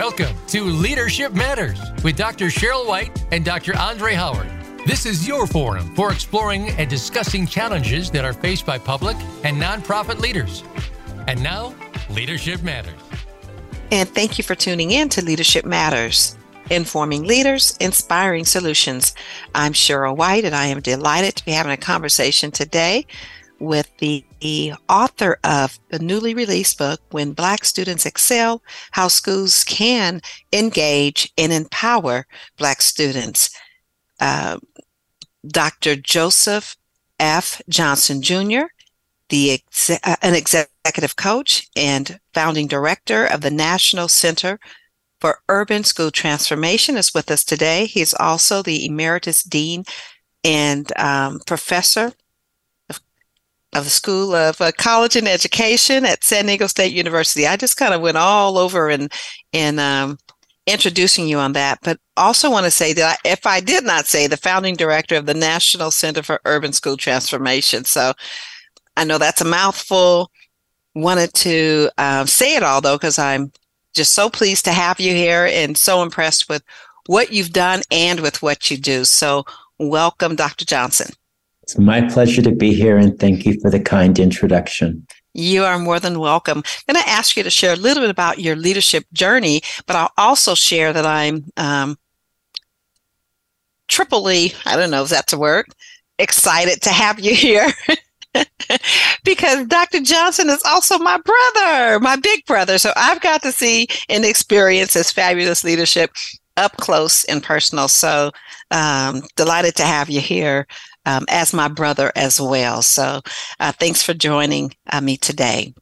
Welcome to Leadership Matters with Dr. Cheryl White and Dr. Andre Howard. This is your forum for exploring and discussing challenges that are faced by public and nonprofit leaders. And now, Leadership Matters. And thank you for tuning in to Leadership Matters, informing leaders, inspiring solutions. I'm Cheryl White, and I am delighted to be having a conversation today with the, the author of the newly released book, When Black Students Excel How Schools Can Engage and Empower Black Students. Uh, Dr. Joseph F. Johnson Jr., the ex- uh, an executive coach and founding director of the National Center for Urban School Transformation, is with us today. He's also the emeritus dean and um, professor of the School of uh, College and Education at San Diego State University. I just kind of went all over and in um, introducing you on that, but also want to say that I, if I did not say the founding director of the National Center for Urban School Transformation, so I know that's a mouthful. Wanted to uh, say it all though because I'm just so pleased to have you here and so impressed with what you've done and with what you do. So welcome, Dr. Johnson. It's my pleasure to be here and thank you for the kind introduction. You are more than welcome. I'm going to ask you to share a little bit about your leadership journey, but I'll also share that I'm um, triply, I don't know if that's a word, excited to have you here. because Dr. Johnson is also my brother, my big brother. So I've got to see and experience his fabulous leadership up close and personal. So um, delighted to have you here um, as my brother as well. So uh, thanks for joining uh, me today.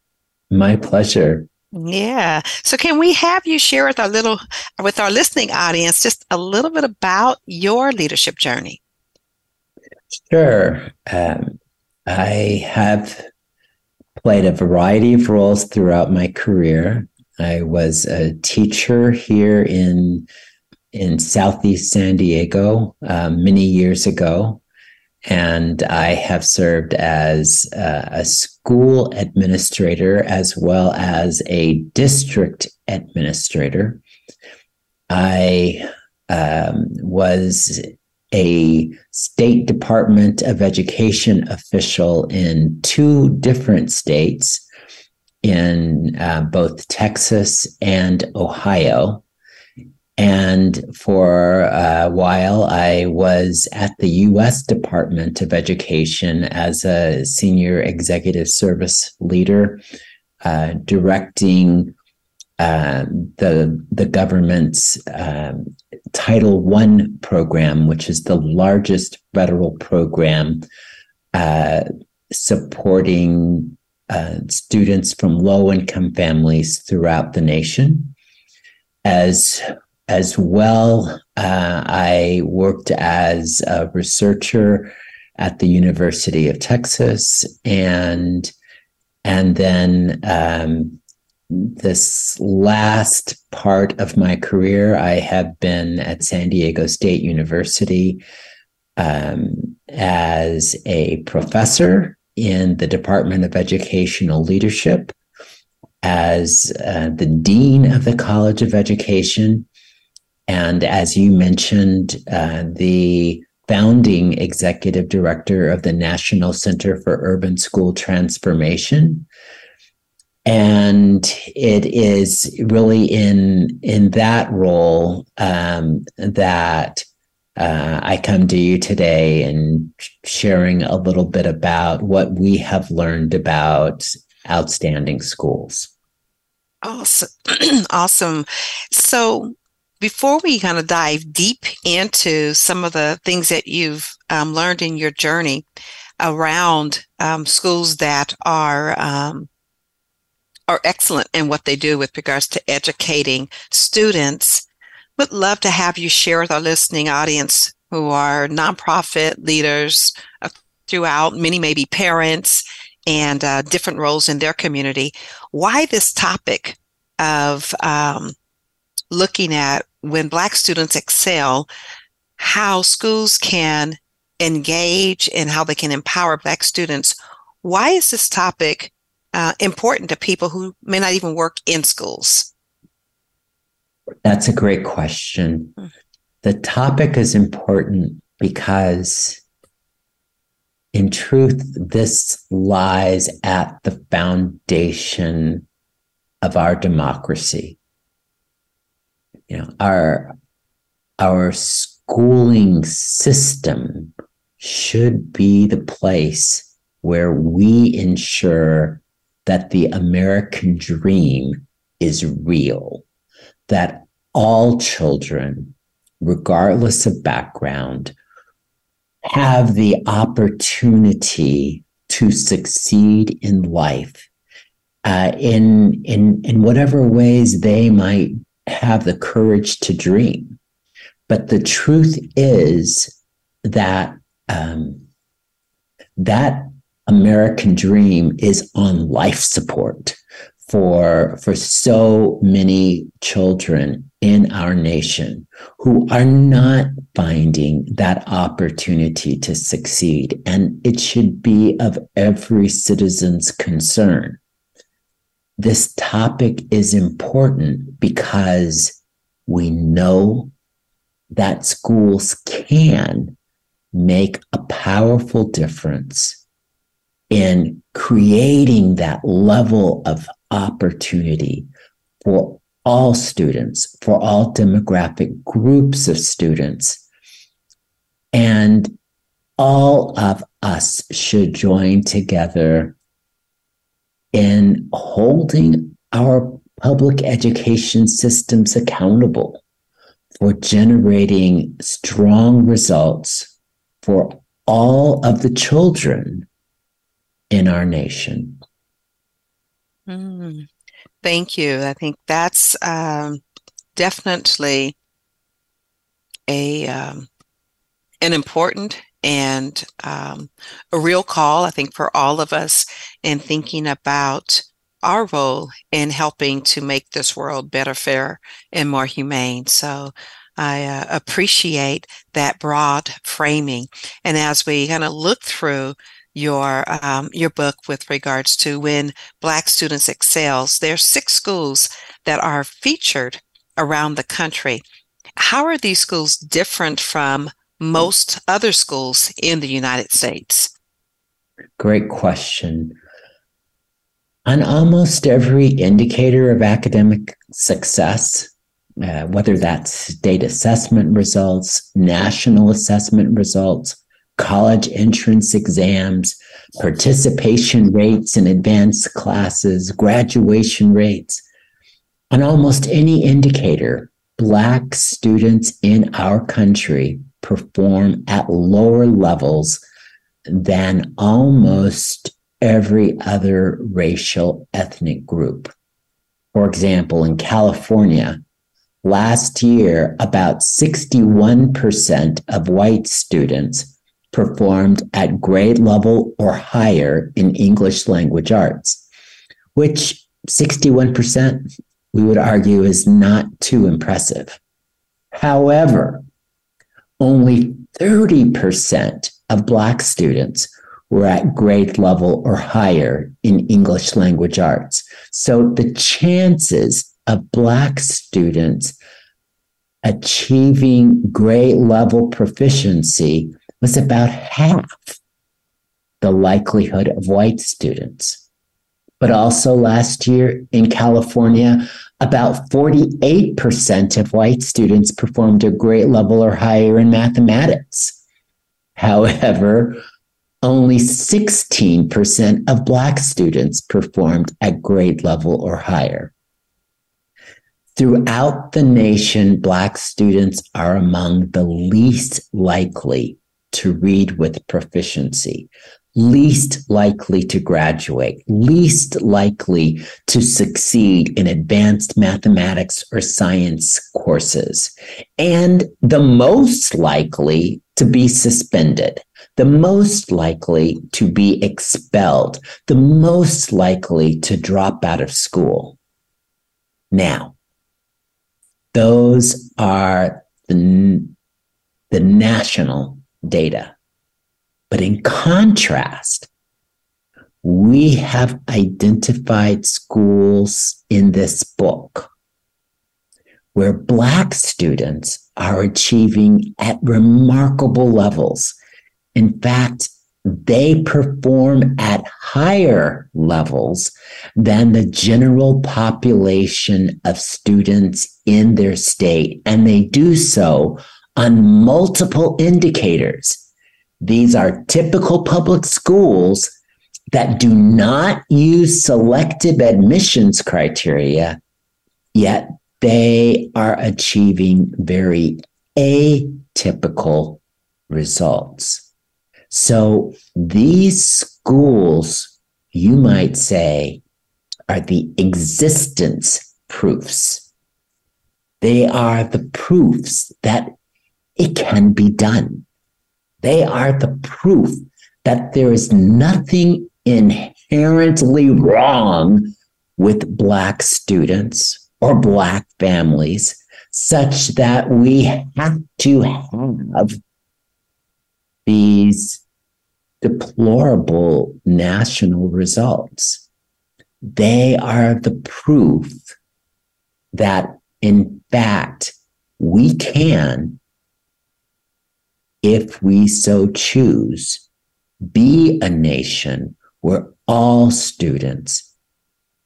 My pleasure. Yeah. So can we have you share with our little with our listening audience just a little bit about your leadership journey? Sure. Um, I have played a variety of roles throughout my career. I was a teacher here in in Southeast San Diego um, many years ago and I have served as uh, a school administrator as well as a district administrator. I um, was a State Department of Education official in two different states, in uh, both Texas and Ohio. And for a while, I was at the US Department of Education as a senior executive service leader, uh, directing uh, the, the government's um, Title I program, which is the largest federal program uh, supporting uh, students from low income families throughout the nation. As as well, uh, I worked as a researcher at the University of Texas, and and then um, this last part of my career, I have been at San Diego State University um, as a professor in the Department of Educational Leadership, as uh, the dean of the College of Education and as you mentioned, uh, the founding executive director of the National Center for Urban School Transformation. And it is really in in that role um, that uh, I come to you today and sharing a little bit about what we have learned about outstanding schools. Awesome. awesome. So, before we kind of dive deep into some of the things that you've um, learned in your journey around um, schools that are um, are excellent in what they do with regards to educating students, would love to have you share with our listening audience who are nonprofit leaders uh, throughout, many maybe parents and uh, different roles in their community, why this topic of um, looking at when Black students excel, how schools can engage and how they can empower Black students. Why is this topic uh, important to people who may not even work in schools? That's a great question. The topic is important because, in truth, this lies at the foundation of our democracy. You know, our our schooling system should be the place where we ensure that the American dream is real, that all children, regardless of background, have the opportunity to succeed in life uh, in, in, in whatever ways they might have the courage to dream. But the truth is that um, that American dream is on life support for for so many children in our nation who are not finding that opportunity to succeed and it should be of every citizen's concern this topic is important because we know that schools can make a powerful difference in creating that level of opportunity for all students, for all demographic groups of students. And all of us should join together in holding our public education systems accountable for generating strong results for all of the children in our nation. Mm, thank you. I think that's um, definitely a um, an important and um, a real call. I think for all of us in thinking about our role in helping to make this world better, fair, and more humane. So I uh, appreciate that broad framing. And as we kind of look through your um, your book with regards to when Black students excels, there are six schools that are featured around the country. How are these schools different from most other schools in the United States? Great question. On almost every indicator of academic success, uh, whether that's state assessment results, national assessment results, college entrance exams, participation rates in advanced classes, graduation rates. On almost any indicator, Black students in our country perform at lower levels than almost every other racial ethnic group. For example, in California, Last year, about 61% of white students performed at grade level or higher in English language arts, which 61% we would argue is not too impressive. However, only 30% of Black students were at grade level or higher in English language arts. So the chances of Black students achieving grade level proficiency was about half the likelihood of white students. But also last year in California, about 48% of white students performed a grade level or higher in mathematics. However, only 16% of Black students performed at grade level or higher. Throughout the nation, Black students are among the least likely to read with proficiency, least likely to graduate, least likely to succeed in advanced mathematics or science courses, and the most likely to be suspended, the most likely to be expelled, the most likely to drop out of school. Now, those are the, the national data. But in contrast, we have identified schools in this book where Black students are achieving at remarkable levels. In fact, they perform at higher levels than the general population of students in their state, and they do so on multiple indicators. These are typical public schools that do not use selective admissions criteria, yet they are achieving very atypical results. So these schools, you might say, are the existence proofs. They are the proofs that it can be done. They are the proof that there is nothing inherently wrong with Black students or Black families, such that we have to have these deplorable national results. They are the proof that, in fact, we can, if we so choose, be a nation where all students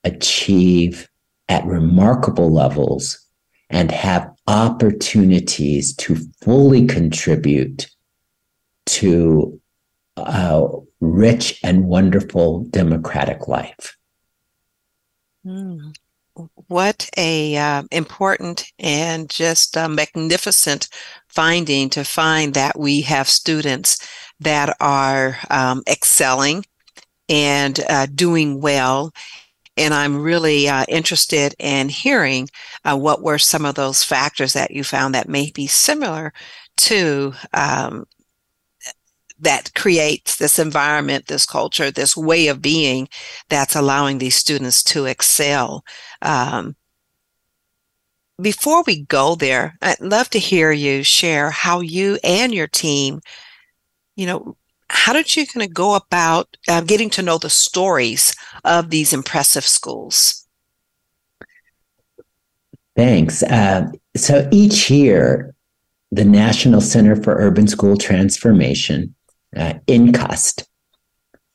achieve at remarkable levels and have opportunities to fully contribute to a rich and wonderful democratic life. Mm. What a uh, important and just magnificent finding to find that we have students that are um, excelling and uh, doing well. And I'm really uh, interested in hearing uh, what were some of those factors that you found that may be similar to um, that creates this environment, this culture, this way of being that's allowing these students to excel. Um, before we go there, I'd love to hear you share how you and your team, you know, how did you kind of go about uh, getting to know the stories of these impressive schools? Thanks. Uh, so each year, the National Center for Urban School Transformation uh, NCUST,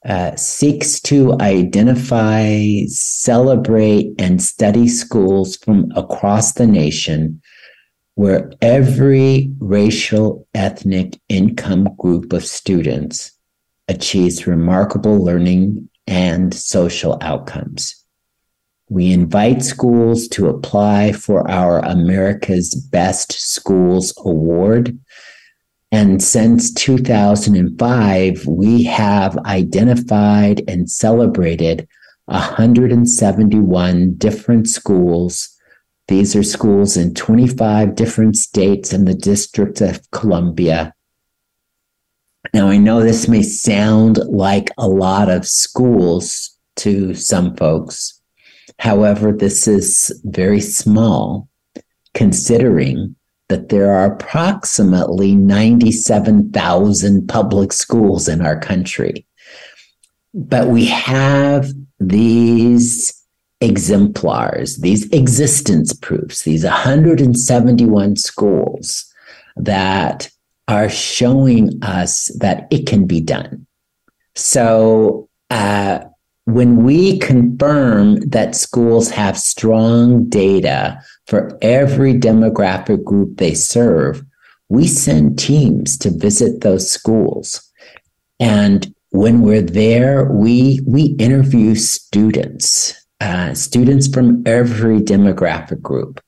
uh, seeks to identify, celebrate, and study schools from across the nation where every racial, ethnic, income group of students achieves remarkable learning and social outcomes. We invite schools to apply for our America's Best Schools Award and since 2005, we have identified and celebrated 171 different schools. These are schools in 25 different states and the District of Columbia. Now, I know this may sound like a lot of schools to some folks. However, this is very small considering that there are approximately 97,000 public schools in our country. But we have these exemplars, these existence proofs, these 171 schools that are showing us that it can be done. So, uh, when we confirm that schools have strong data for every demographic group they serve, we send teams to visit those schools. And when we're there, we, we interview students, uh, students from every demographic group.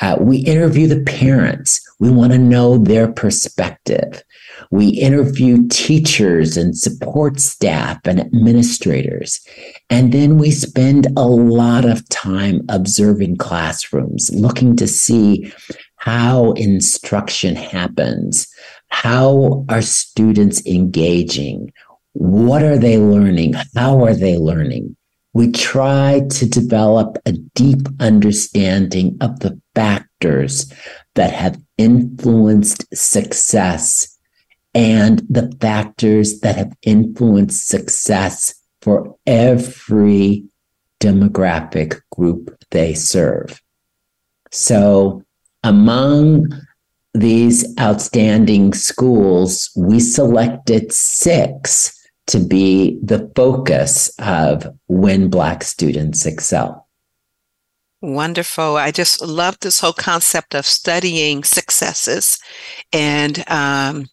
Uh, we interview the parents. We want to know their perspective. We interview teachers and support staff and administrators. And then we spend a lot of time observing classrooms, looking to see how instruction happens. How are students engaging? What are they learning? How are they learning? We try to develop a deep understanding of the factors that have influenced success and the factors that have influenced success for every demographic group they serve. So among these outstanding schools, we selected six to be the focus of when Black students excel. Wonderful. I just love this whole concept of studying successes and um,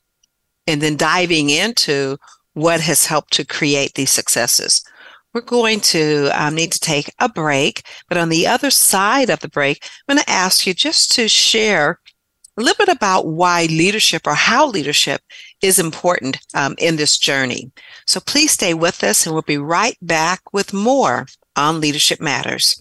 and then diving into what has helped to create these successes. We're going to um, need to take a break, but on the other side of the break, I'm going to ask you just to share a little bit about why leadership or how leadership is important um, in this journey. So please stay with us and we'll be right back with more on Leadership Matters.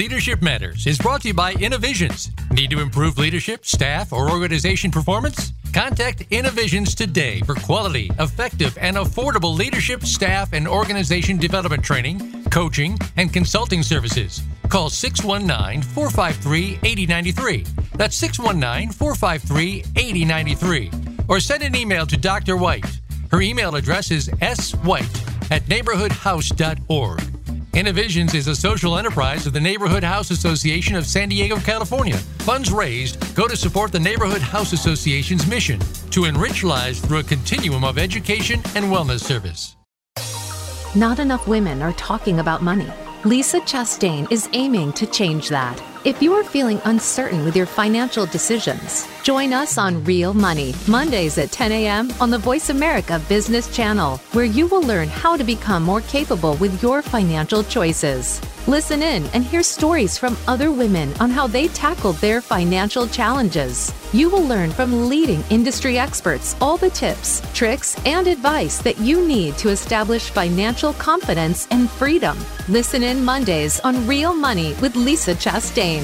Leadership Matters is brought to you by Innovisions. Need to improve leadership, staff, or organization performance? Contact Innovisions today for quality, effective, and affordable leadership, staff, and organization development training, coaching, and consulting services. Call 619 453 8093. That's 619 453 8093. Or send an email to Dr. White. Her email address is swhite at neighborhoodhouse.org. Innovisions is a social enterprise of the Neighborhood House Association of San Diego, California. Funds raised go to support the Neighborhood House Association's mission to enrich lives through a continuum of education and wellness service. Not enough women are talking about money. Lisa Chastain is aiming to change that. If you are feeling uncertain with your financial decisions, join us on Real Money, Mondays at 10 a.m. on the Voice America Business Channel, where you will learn how to become more capable with your financial choices. Listen in and hear stories from other women on how they tackled their financial challenges. You will learn from leading industry experts all the tips, tricks, and advice that you need to establish financial confidence and freedom. Listen in Mondays on Real Money with Lisa Chastain.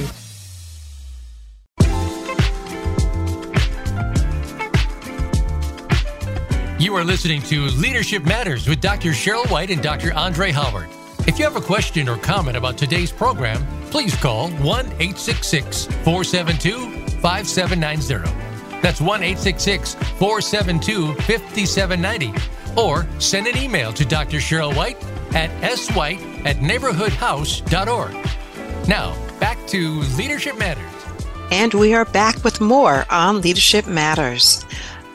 You are listening to Leadership Matters with Dr. Cheryl White and Dr. Andre Howard. If you have a question or comment about today's program, please call 1 866 472 5790. That's 1 866 472 5790. Or send an email to Dr. Cheryl White at swhite at neighborhoodhouse.org. Now, back to Leadership Matters. And we are back with more on Leadership Matters.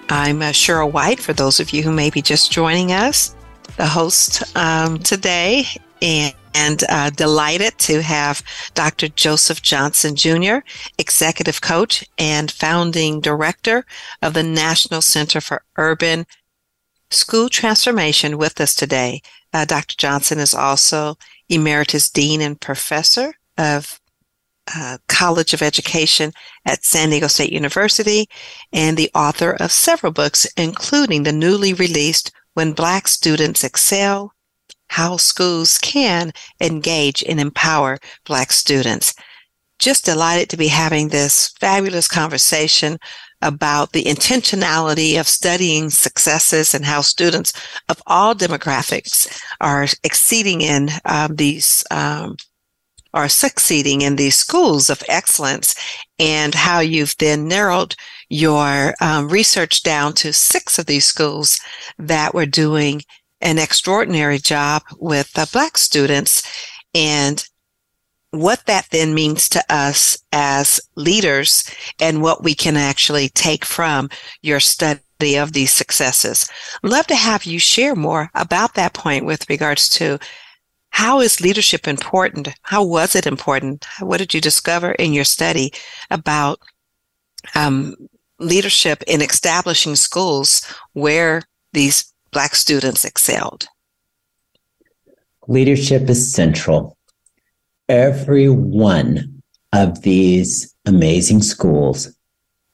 I'm uh, Cheryl White, for those of you who may be just joining us, the host um, today, and, and uh, delighted to have Dr. Joseph Johnson Jr., Executive Coach and Founding Director of the National Center for Urban School Transformation, with us today. Uh, Dr. Johnson is also Emeritus Dean and Professor of uh, College of Education at San Diego State University and the author of several books, including the newly released When Black Students Excel How Schools Can Engage and Empower Black Students. Just delighted to be having this fabulous conversation about the intentionality of studying successes and how students of all demographics are exceeding in um, these um, are succeeding in these schools of excellence and how you've then narrowed your um, research down to six of these schools that were doing an extraordinary job with uh, black students and what that then means to us as leaders and what we can actually take from your study of these successes. Love to have you share more about that point with regards to how is leadership important? How was it important? What did you discover in your study about um, leadership in establishing schools where these Black students excelled? Leadership is central. Every one of these amazing schools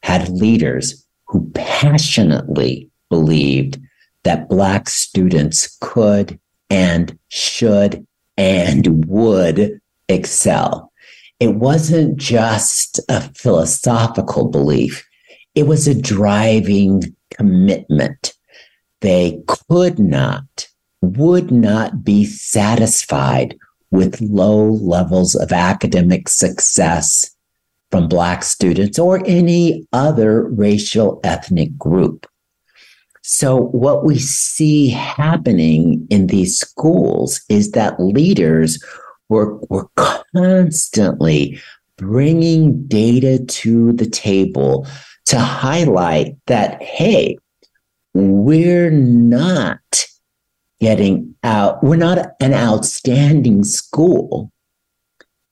had leaders who passionately believed that Black students could and should and would excel. It wasn't just a philosophical belief, it was a driving commitment. They could not, would not be satisfied with low levels of academic success from Black students or any other racial ethnic group. So, what we see happening in these schools is that leaders were, were constantly bringing data to the table to highlight that, hey, we're not getting out, we're not an outstanding school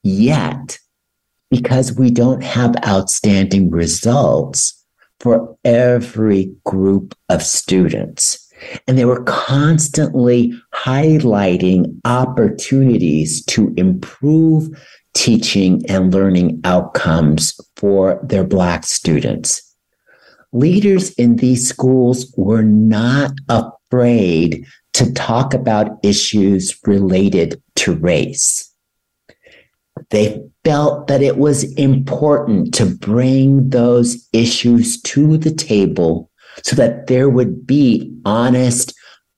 yet because we don't have outstanding results for every group of students. And they were constantly highlighting opportunities to improve teaching and learning outcomes for their Black students. Leaders in these schools were not afraid to talk about issues related to race. They felt that it was important to bring those issues to the table so that there would be honest,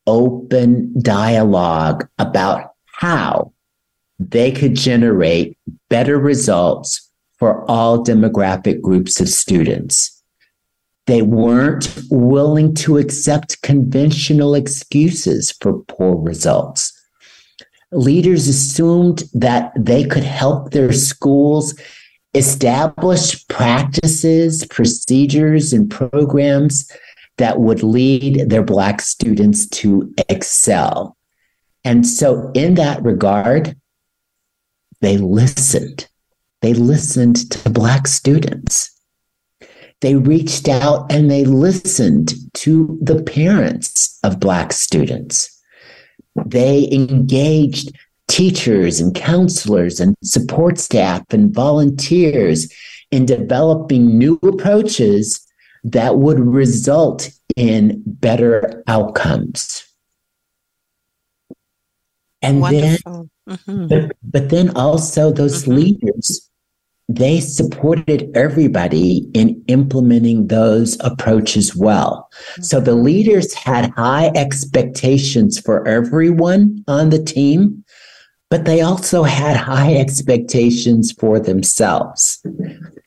open dialogue about how they could generate better results for all demographic groups of students. They weren't willing to accept conventional excuses for poor results leaders assumed that they could help their schools establish practices, procedures, and programs that would lead their Black students to excel. And so, in that regard, they listened. They listened to Black students. They reached out and they listened to the parents of Black students. They engaged teachers and counselors and support staff and volunteers in developing new approaches that would result in better outcomes. And Wonderful. then, mm-hmm. but, but, then also those mm-hmm. leaders they supported everybody in implementing those approaches well. So the mm-hmm. leaders had high expectations for everyone on the team, but they also had high expectations for themselves.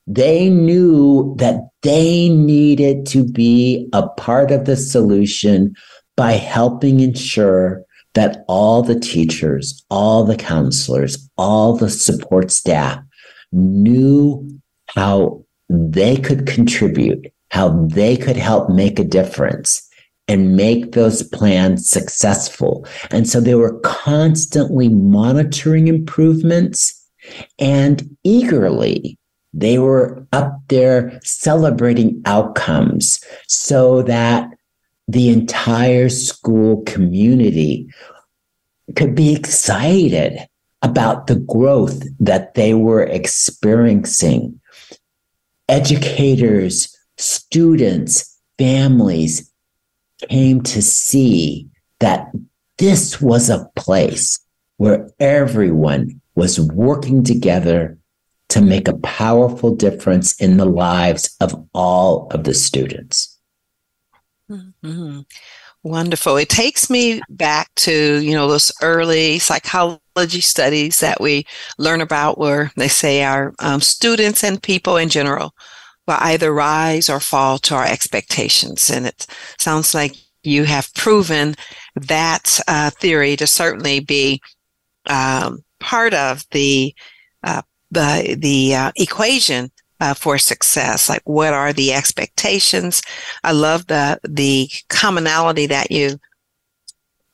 They knew that they needed to be a part of the solution by helping ensure that all the teachers, all the counselors, all the support staff knew how they could contribute, how they could help make a difference and make those plans successful. And so they were constantly monitoring improvements and eagerly they were up there celebrating outcomes so that the entire school community could be excited about the growth that they were experiencing. Educators, students, families came to see that this was a place where everyone was working together to make a powerful difference in the lives of all of the students. Mm-hmm. Wonderful. It takes me back to, you know, those early psychology studies that we learn about where they say our um, students and people in general will either rise or fall to our expectations. And it sounds like you have proven that uh, theory to certainly be um, part of the uh, the the uh, equation uh, for success? Like, what are the expectations? I love the the commonality that you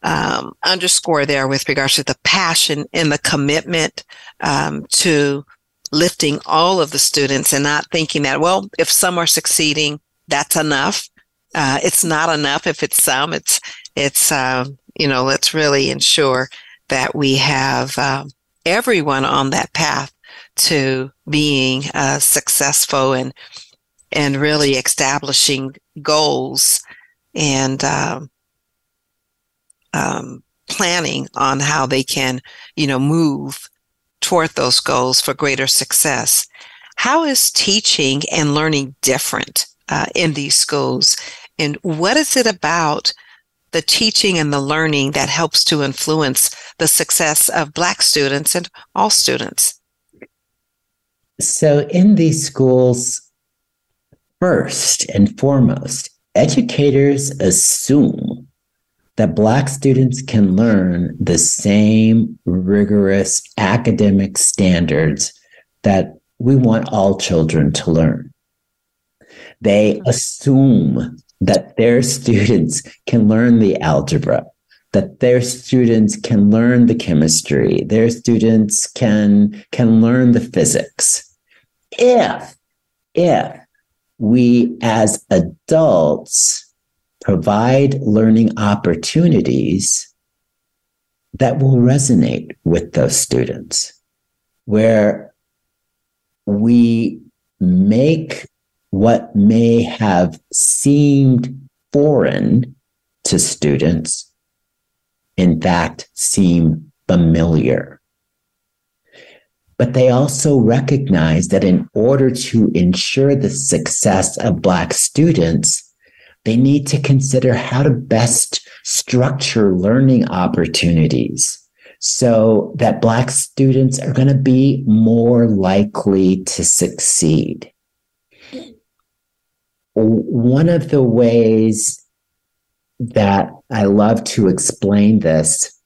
um, underscore there with regards to the passion and the commitment um, to lifting all of the students and not thinking that well, if some are succeeding, that's enough. Uh, it's not enough if it's some. It's it's uh, you know let's really ensure that we have um, everyone on that path to being uh, successful and and really establishing goals and um, um, planning on how they can, you know, move toward those goals for greater success. How is teaching and learning different uh, in these schools? And what is it about the teaching and the learning that helps to influence the success of Black students and all students? So, in these schools, first and foremost, educators assume that Black students can learn the same rigorous academic standards that we want all children to learn. They assume that their students can learn the algebra, that their students can learn the chemistry, their students can, can learn the physics. If, if we as adults provide learning opportunities that will resonate with those students, where we make what may have seemed foreign to students, in fact, seem familiar. But they also recognize that in order to ensure the success of Black students, they need to consider how to best structure learning opportunities so that Black students are going to be more likely to succeed. One of the ways that I love to explain this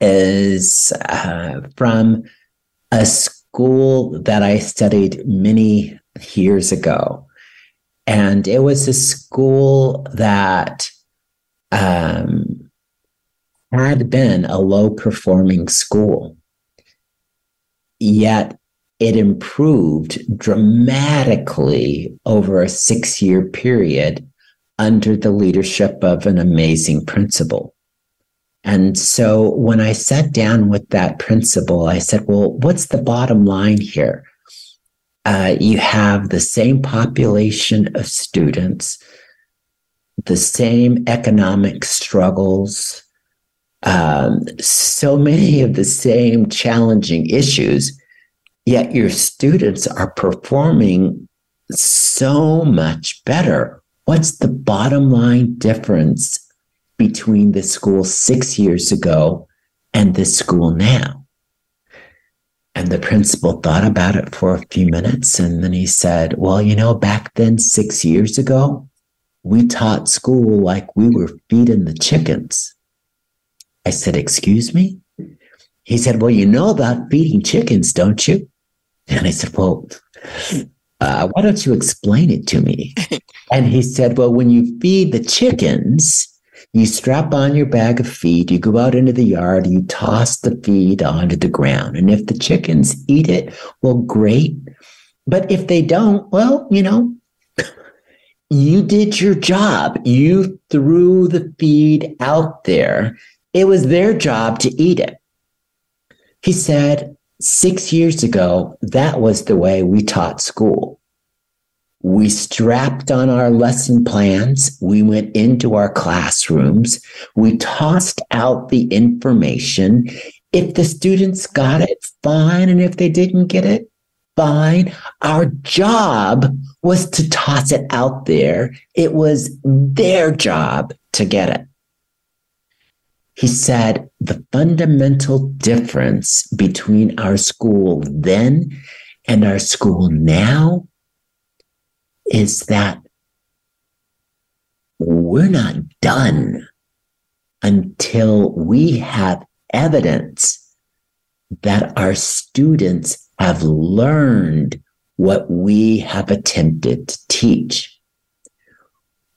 is uh, from a school that I studied many years ago. And it was a school that um, had been a low performing school. Yet it improved dramatically over a six year period under the leadership of an amazing principal. And so when I sat down with that principal, I said, well, what's the bottom line here? Uh, you have the same population of students, the same economic struggles, um, so many of the same challenging issues, yet your students are performing so much better. What's the bottom line difference between the school six years ago and this school now. And the principal thought about it for a few minutes. And then he said, Well, you know, back then, six years ago, we taught school like we were feeding the chickens. I said, Excuse me? He said, Well, you know about feeding chickens, don't you? And I said, Well, uh, why don't you explain it to me? and he said, Well, when you feed the chickens, you strap on your bag of feed, you go out into the yard, you toss the feed onto the ground. And if the chickens eat it, well, great. But if they don't, well, you know, you did your job. You threw the feed out there. It was their job to eat it. He said, six years ago, that was the way we taught school. We strapped on our lesson plans. We went into our classrooms. We tossed out the information. If the students got it, fine. And if they didn't get it, fine. Our job was to toss it out there. It was their job to get it. He said the fundamental difference between our school then and our school now is that we're not done until we have evidence that our students have learned what we have attempted to teach.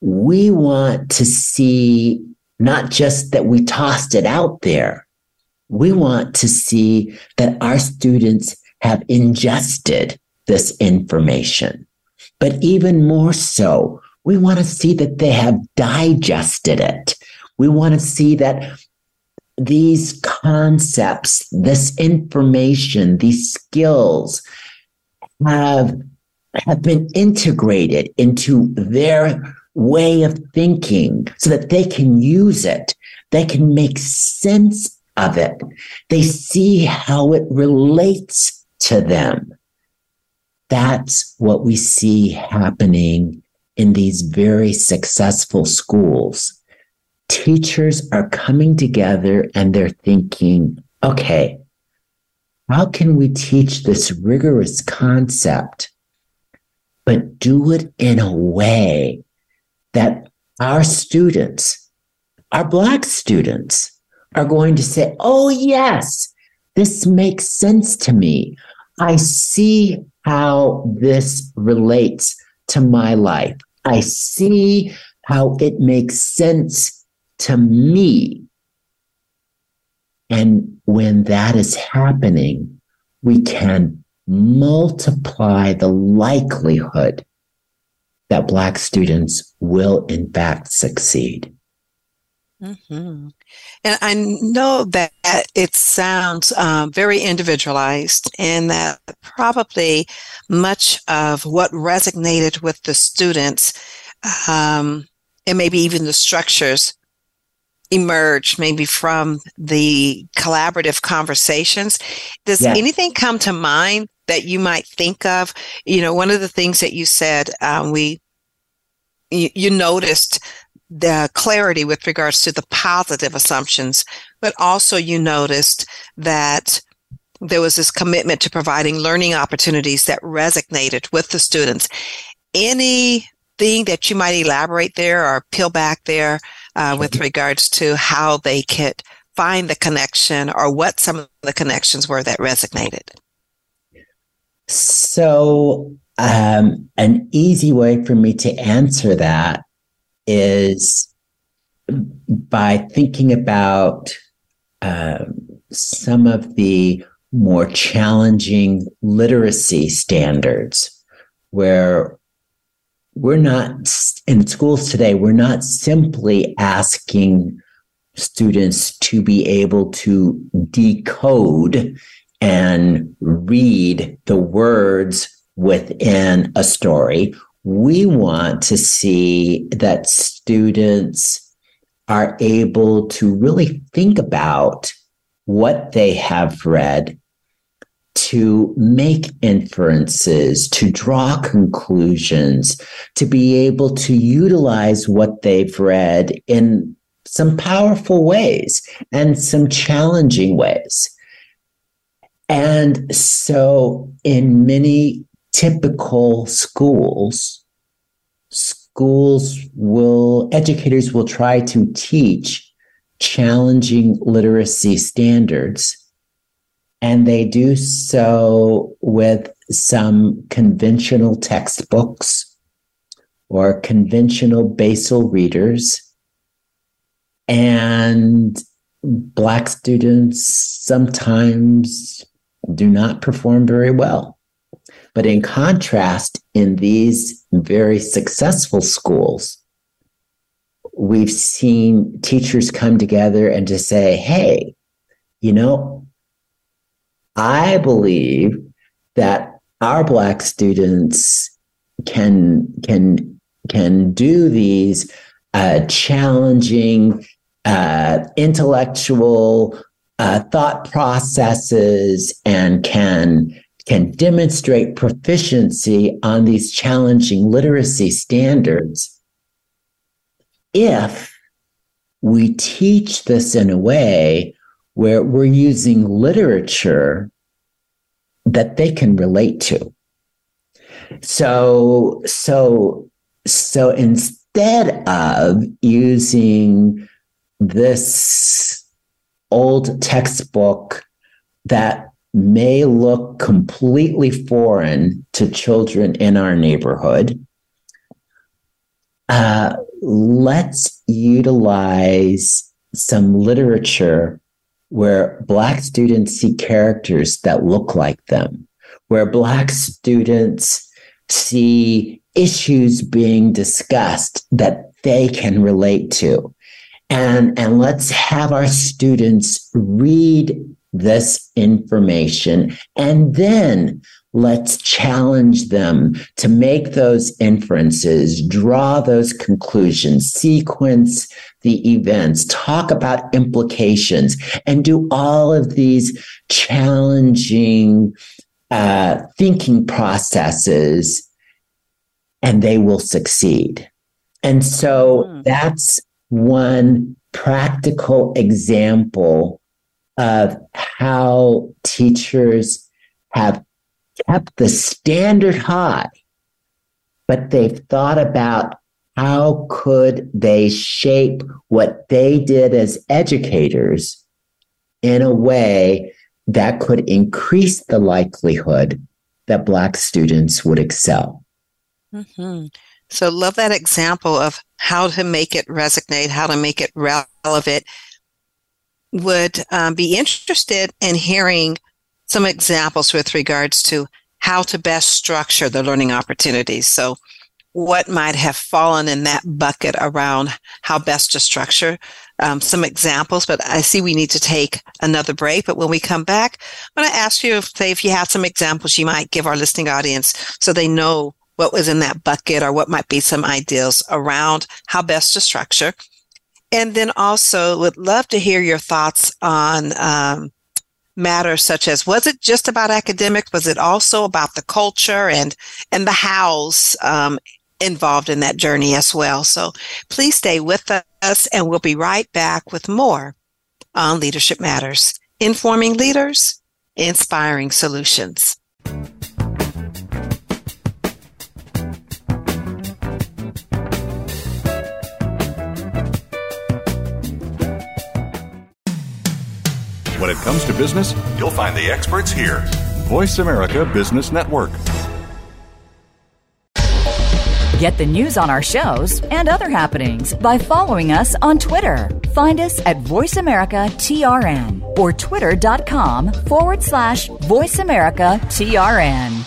We want to see not just that we tossed it out there. We want to see that our students have ingested this information. But even more so, we want to see that they have digested it. We want to see that these concepts, this information, these skills have, have been integrated into their way of thinking so that they can use it. They can make sense of it. They see how it relates to them. That's what we see happening in these very successful schools. Teachers are coming together and they're thinking, okay, how can we teach this rigorous concept, but do it in a way that our students, our Black students, are going to say, oh, yes, this makes sense to me. I see how this relates to my life. I see how it makes sense to me. And when that is happening, we can multiply the likelihood that Black students will, in fact, succeed. Mm-hmm. And I know that it sounds um, very individualized, and that probably much of what resonated with the students, um, and maybe even the structures, emerged maybe from the collaborative conversations. Does anything come to mind that you might think of? You know, one of the things that you said, um, we you, you noticed the clarity with regards to the positive assumptions, but also you noticed that there was this commitment to providing learning opportunities that resonated with the students. Anything that you might elaborate there or peel back there uh, with regards to how they could find the connection or what some of the connections were that resonated? So, um, an easy way for me to answer that is by thinking about uh, some of the more challenging literacy standards where we're not in schools today, we're not simply asking students to be able to decode and read the words within a story we want to see that students are able to really think about what they have read to make inferences, to draw conclusions, to be able to utilize what they've read in some powerful ways and some challenging ways. And so, in many typical schools, schools will, educators will try to teach challenging literacy standards. And they do so with some conventional textbooks or conventional basal readers. And Black students sometimes do not perform very well. But in contrast, in these very successful schools, we've seen teachers come together and to say, hey, you know, I believe that our black students can can can do these uh, challenging uh, intellectual uh, thought processes and can can demonstrate proficiency on these challenging literacy standards if we teach this in a way where we're using literature that they can relate to. So, so, so instead of using this old textbook that may look completely foreign to children in our neighborhood. Uh, let's utilize some literature where Black students see characters that look like them, where Black students see issues being discussed that they can relate to. and and let's have our students read this information and then let's challenge them to make those inferences draw those conclusions sequence the events talk about implications and do all of these challenging uh, thinking processes and they will succeed and so mm. that's one practical example of how teachers have kept the standard high, but they've thought about how could they shape what they did as educators in a way that could increase the likelihood that Black students would excel. Mm-hmm. So, love that example of how to make it resonate, how to make it relevant. Would um, be interested in hearing some examples with regards to how to best structure the learning opportunities. So, what might have fallen in that bucket around how best to structure um, some examples, but I see we need to take another break. But when we come back, I'm going to ask you if, say, if you have some examples you might give our listening audience so they know what was in that bucket or what might be some ideas around how best to structure. And then also would love to hear your thoughts on um, matters such as was it just about academics? Was it also about the culture and and the hows um, involved in that journey as well? So please stay with us, and we'll be right back with more on Leadership Matters, informing leaders, inspiring solutions. When it comes to business, you'll find the experts here. Voice America Business Network. Get the news on our shows and other happenings by following us on Twitter. Find us at VoiceAmericaTRN or twitter.com forward slash VoiceAmericaTRN.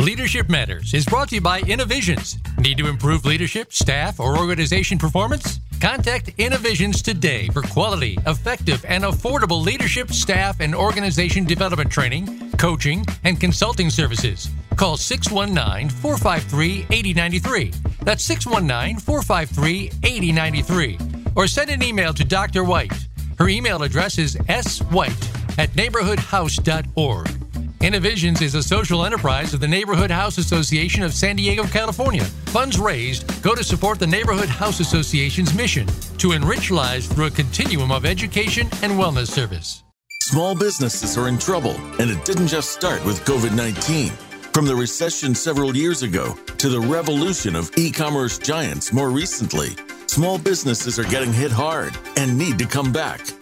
Leadership Matters is brought to you by Innovisions. Need to improve leadership, staff, or organization performance? Contact Innovisions today for quality, effective, and affordable leadership, staff, and organization development training, coaching, and consulting services. Call 619 453 8093. That's 619 453 8093. Or send an email to Dr. White. Her email address is swhite at neighborhoodhouse.org. Innovisions is a social enterprise of the Neighborhood House Association of San Diego, California. Funds raised go to support the Neighborhood House Association's mission to enrich lives through a continuum of education and wellness service. Small businesses are in trouble, and it didn't just start with COVID 19. From the recession several years ago to the revolution of e commerce giants more recently, small businesses are getting hit hard and need to come back.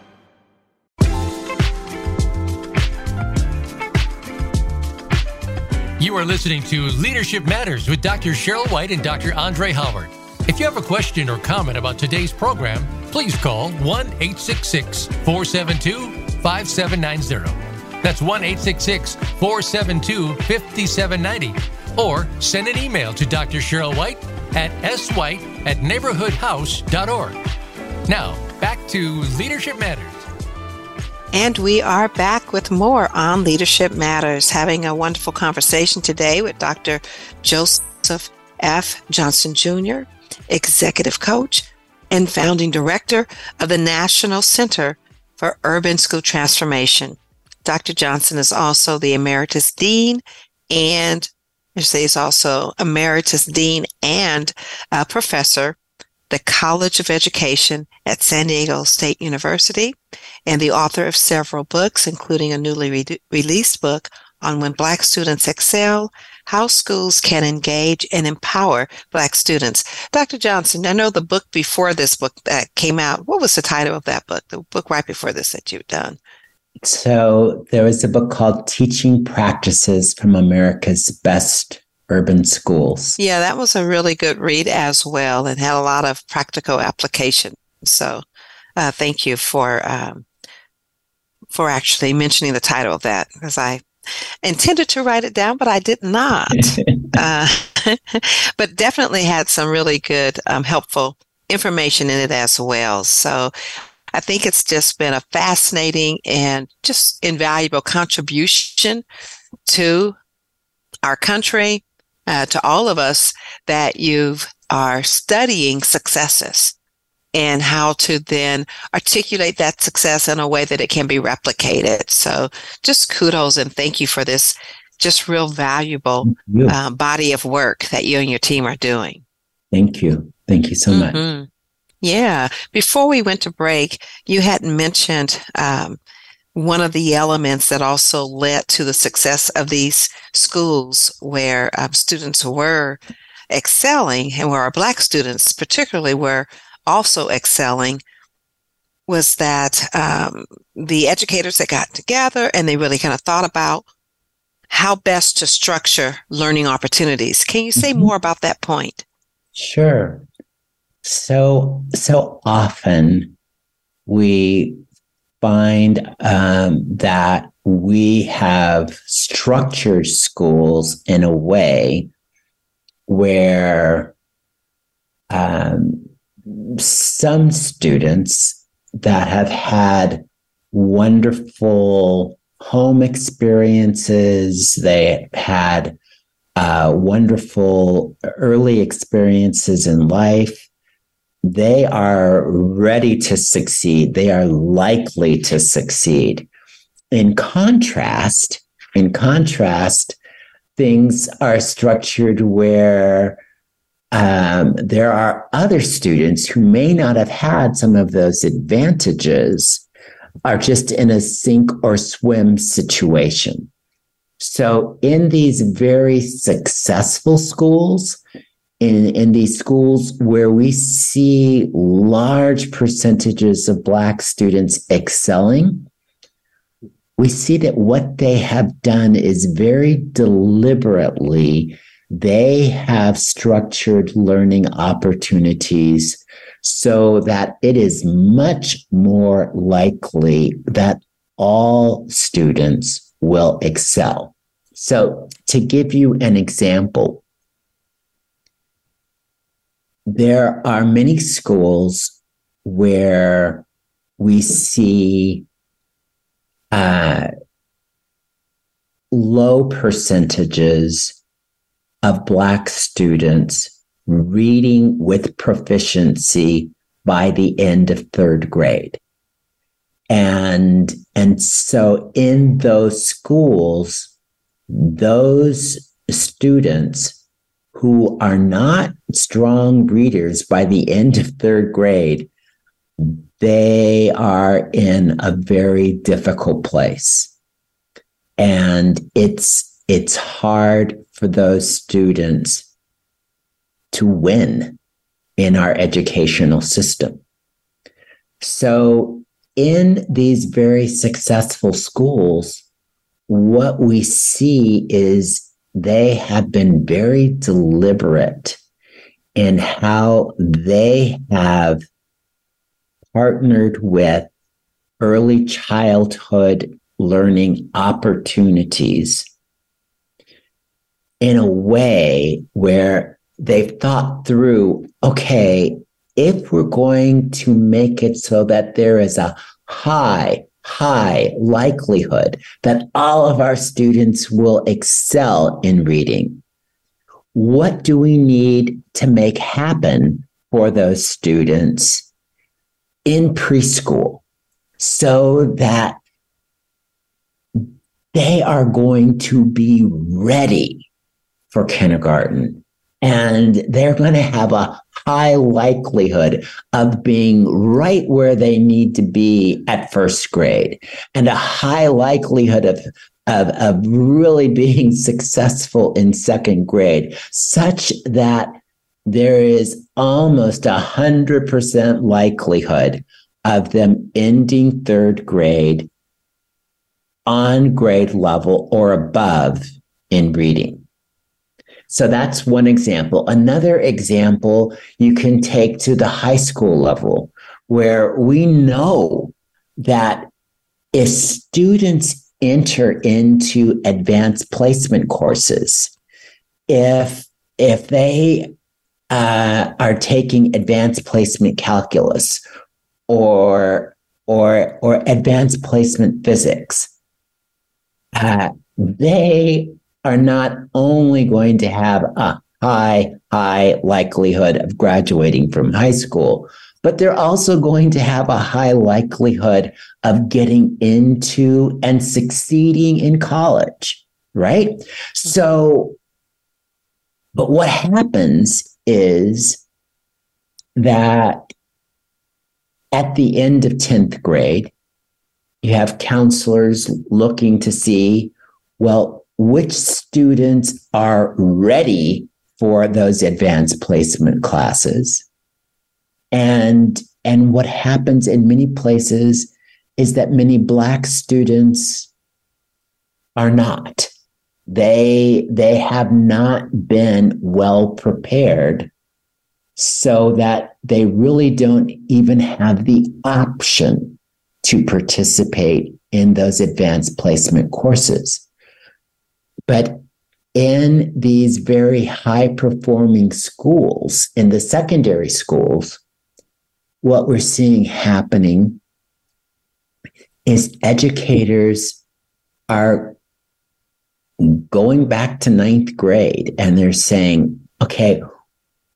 You are listening to Leadership Matters with Dr. Cheryl White and Dr. Andre Howard. If you have a question or comment about today's program, please call 1 866 472 5790. That's 1 866 472 5790. Or send an email to Dr. Cheryl White at swhite at neighborhoodhouse.org. Now, back to Leadership Matters. And we are back with more on Leadership Matters, having a wonderful conversation today with Dr. Joseph F. Johnson Jr., Executive Coach and Founding Director of the National Center for Urban School Transformation. Dr. Johnson is also the Emeritus Dean and I say also Emeritus Dean and uh, Professor the College of Education at San Diego State University, and the author of several books, including a newly re- released book on when Black students excel, how schools can engage and empower Black students. Dr. Johnson, I know the book before this book that came out, what was the title of that book? The book right before this that you've done? So there was a book called Teaching Practices from America's Best urban schools. Yeah, that was a really good read as well and had a lot of practical application. So uh, thank you for um, for actually mentioning the title of that because I intended to write it down, but I did not. uh, but definitely had some really good, um, helpful information in it as well. So I think it's just been a fascinating and just invaluable contribution to our country, uh, to all of us that you are studying successes and how to then articulate that success in a way that it can be replicated. So just kudos and thank you for this just real valuable uh, body of work that you and your team are doing. Thank you. Thank you so much. Mm-hmm. Yeah. Before we went to break, you hadn't mentioned um, one of the elements that also led to the success of these schools where um, students were excelling and where our Black students, particularly, were also excelling was that um, the educators that got together and they really kind of thought about how best to structure learning opportunities. Can you say mm-hmm. more about that point? Sure. So so often we find um, that we have structured schools in a way where um, some students that have had wonderful home experiences, they had uh, wonderful early experiences in life. They are ready to succeed. They are likely to succeed. In contrast, in contrast, things are structured where um, there are other students who may not have had some of those advantages are just in a sink or swim situation. So in these very successful schools, in, in these schools where we see large percentages of Black students excelling, we see that what they have done is very deliberately they have structured learning opportunities so that it is much more likely that all students will excel. So, to give you an example, there are many schools where we see uh, low percentages of Black students reading with proficiency by the end of third grade. And, and so in those schools, those students who are not strong readers by the end of third grade, they are in a very difficult place. And it's, it's hard for those students to win in our educational system. So, in these very successful schools, what we see is they have been very deliberate in how they have partnered with early childhood learning opportunities in a way where they've thought through okay, if we're going to make it so that there is a high, high likelihood that all of our students will excel in reading, what do we need to make happen for those students in preschool so that they are going to be ready for kindergarten. And they're going to have a high likelihood of being right where they need to be at first grade and a high likelihood of, of, of really being successful in second grade, such that there is almost a hundred percent likelihood of them ending third grade on grade level or above in reading. So that's one example. Another example you can take to the high school level, where we know that if students enter into advanced placement courses, if if they uh, are taking advanced placement calculus or or or advanced placement physics, uh, they are not only going to have a high high likelihood of graduating from high school, but they're also going to have a high likelihood of getting into and succeeding in college, right? So, but what happens is that at the end of 10th grade, you have counselors looking to see, well, which students are ready for those advanced placement classes. And and what happens in many places is that many black students are not. They they have not been well prepared so that they really don't even have the option to participate in those advanced placement courses but in these very high performing schools in the secondary schools what we're seeing happening is educators are going back to ninth grade and they're saying, okay,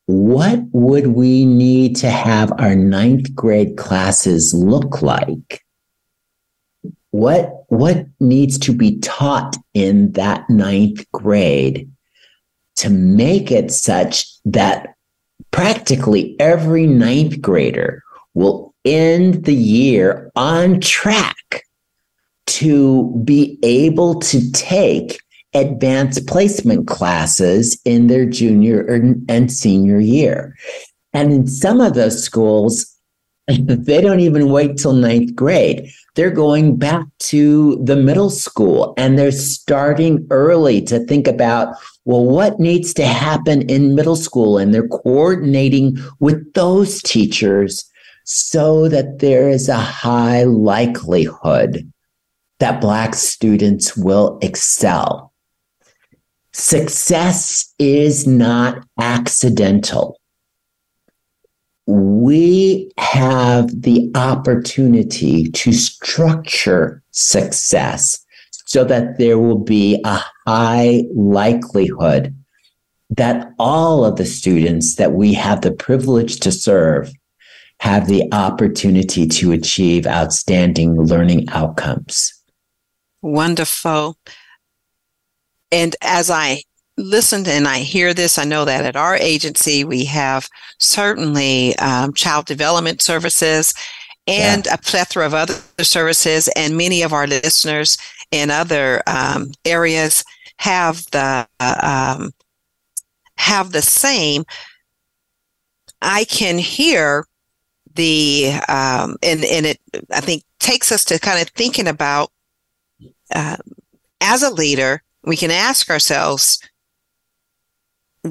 what would we need to have our ninth grade classes look like? What, what needs to be taught in that ninth grade to make it such that practically every ninth grader will end the year on track to be able to take advanced placement classes in their junior and senior year. And in some of those schools, they don't even wait till ninth grade. They're going back to the middle school and they're starting early to think about well, what needs to happen in middle school? And they're coordinating with those teachers so that there is a high likelihood that Black students will excel. Success is not accidental. We have the opportunity to structure success so that there will be a high likelihood that all of the students that we have the privilege to serve have the opportunity to achieve outstanding learning outcomes. Wonderful. And as I listen and I hear this, I know that at our agency, we have certainly um, child development services and yeah. a plethora of other services. And many of our listeners in other um, areas have the uh, um, have the same. I can hear the um, and and it I think takes us to kind of thinking about uh, as a leader, we can ask ourselves,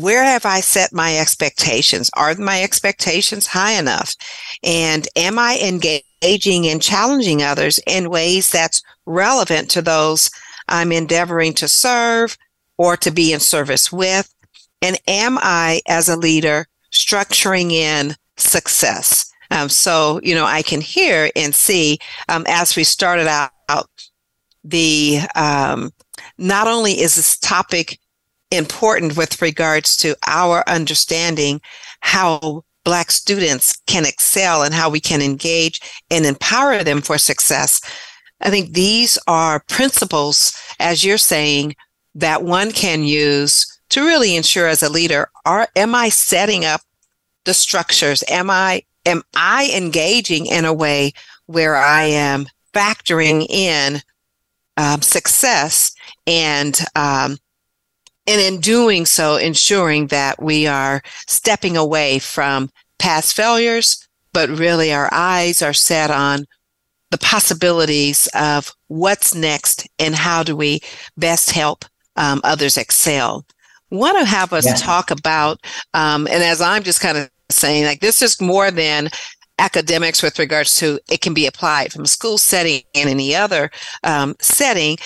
where have I set my expectations? Are my expectations high enough? And am I engaging and challenging others in ways that's relevant to those I'm endeavoring to serve or to be in service with? And am I, as a leader, structuring in success? Um, so, you know, I can hear and see um, as we started out, the um, not only is this topic important with regards to our understanding how Black students can excel and how we can engage and empower them for success, I think these are principles, as you're saying, that one can use to really ensure as a leader, are, am I setting up the structures? Am I, am I engaging in a way where I am factoring in um, success and, um, and in doing so, ensuring that we are stepping away from past failures, but really our eyes are set on the possibilities of what's next and how do we best help um, others excel. want to have us yeah. talk about, um, and as I'm just kind of saying, like this is more than academics with regards to it can be applied from a school setting and any other um, setting.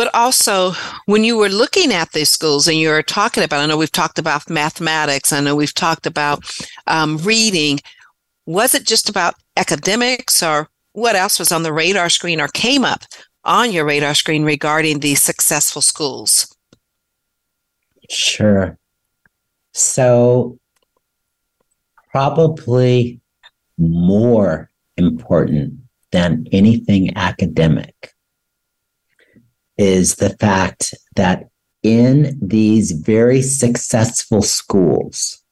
But also, when you were looking at these schools and you were talking about, I know we've talked about mathematics, I know we've talked about um, reading. Was it just about academics, or what else was on the radar screen or came up on your radar screen regarding these successful schools? Sure. So, probably more important than anything academic is the fact that in these very successful schools,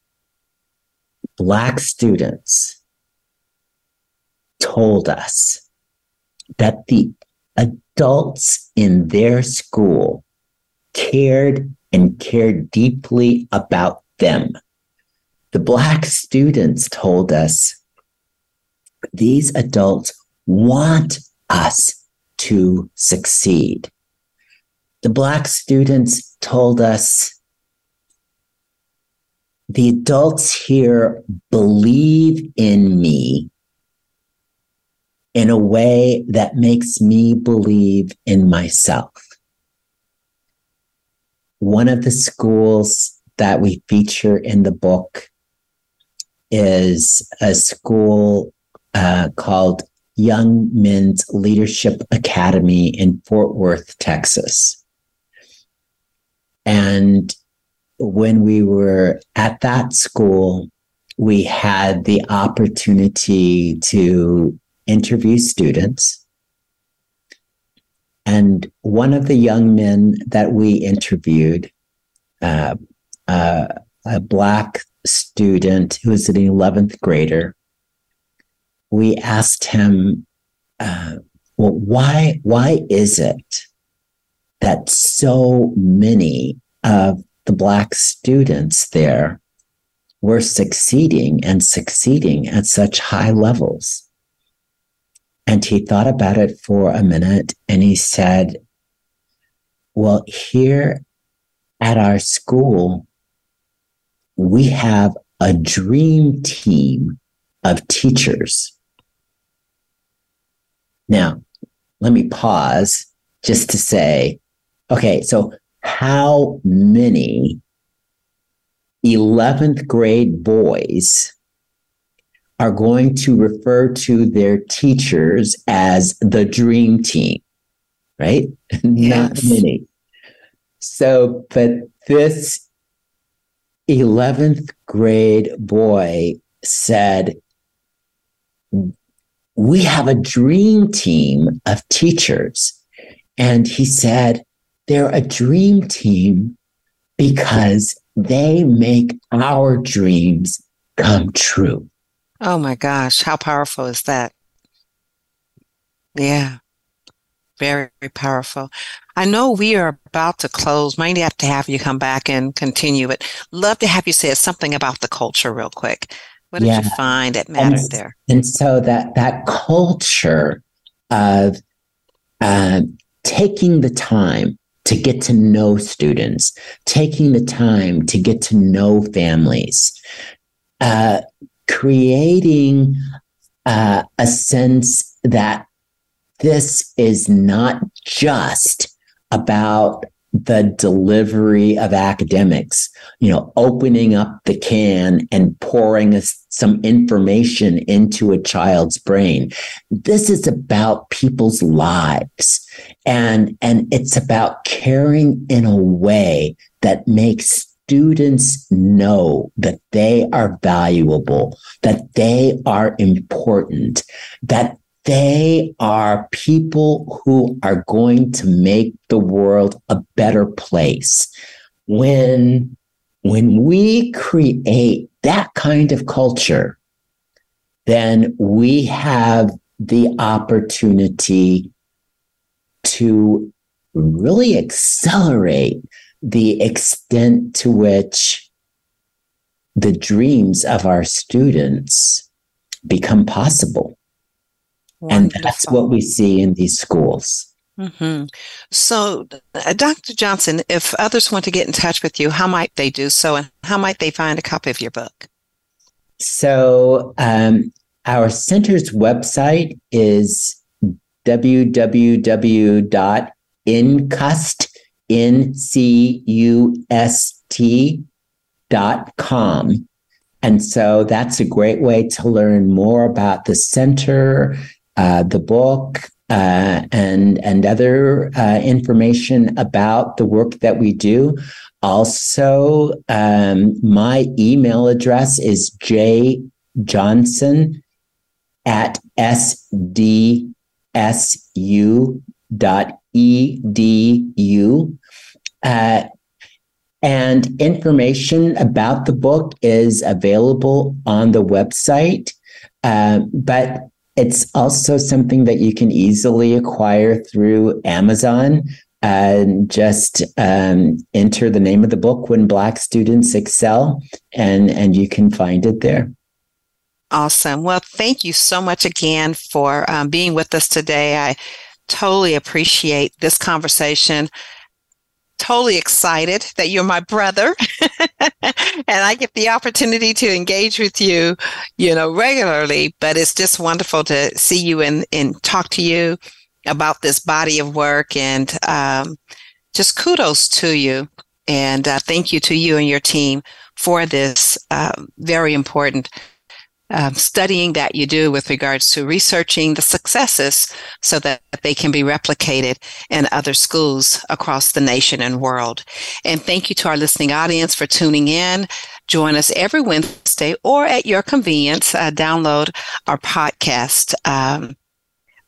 Black students told us that the adults in their school cared and cared deeply about them. The Black students told us these adults want us to succeed. The Black students told us the adults here believe in me in a way that makes me believe in myself. One of the schools that we feature in the book is a school uh, called Young Men's Leadership Academy in Fort Worth, Texas. And when we were at that school, we had the opportunity to interview students. And one of the young men that we interviewed, uh, uh, a Black student who was an 11th grader, we asked him, uh, well, why, why is it that so many of the Black students there were succeeding and succeeding at such high levels? And he thought about it for a minute and he said, Well, here at our school, we have a dream team of teachers now, let me pause just to say, okay, so how many 11th grade boys are going to refer to their teachers as the dream team, right? Yes. Not many. So, but this 11th grade boy said, we have a dream team of teachers. And he said, they're a dream team because they make our dreams come true. Oh my gosh, how powerful is that? Yeah, very, very powerful. I know we are about to close. Might have to have you come back and continue, but love to have you say something about the culture real quick. What did yeah. you find that mattered and, there? And so that that culture of uh, taking the time to get to know students, taking the time to get to know families, uh, creating uh, a sense that this is not just about the delivery of academics, you know, opening up the can and pouring some information into a child's brain. This is about people's lives and, and it's about caring in a way that makes students know that they are valuable, that they are important, that they are people who are going to make the world a better place. When, when we create that kind of culture, then we have the opportunity to really accelerate the extent to which the dreams of our students become possible. Wonderful. And that's what we see in these schools. Mm-hmm. So, uh, Dr. Johnson, if others want to get in touch with you, how might they do so, and how might they find a copy of your book? So, um, our center's website is www.NCUST, N-C-U-S-T dot com. And so that's a great way to learn more about the center, uh, the book, uh, and and other uh, information about the work that we do. Also, um, my email address is j johnson at sdsu dot edu. Uh, and information about the book is available on the website. Uh, but it's also something that you can easily acquire through Amazon. And just um, enter the name of the book when Black students excel, and and you can find it there. Awesome. Well, thank you so much again for um, being with us today. I totally appreciate this conversation totally excited that you're my brother and I get the opportunity to engage with you, you know, regularly, but it's just wonderful to see you and, and talk to you about this body of work and um, just kudos to you. And uh, thank you to you and your team for this uh, very important um, studying that you do with regards to researching the successes so that they can be replicated in other schools across the nation and world. And thank you to our listening audience for tuning in. Join us every Wednesday or at your convenience. Uh, download our podcast, um,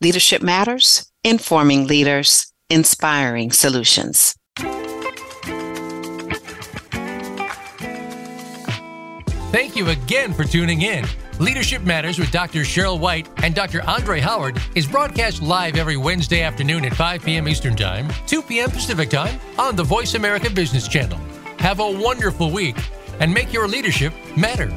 Leadership Matters, Informing Leaders, Inspiring Solutions. Thank you again for tuning in. Leadership Matters with Dr. Cheryl White and Dr. Andre Howard is broadcast live every Wednesday afternoon at 5 p.m. Eastern Time, 2 p.m. Pacific Time on the Voice America Business Channel. Have a wonderful week and make your leadership matter.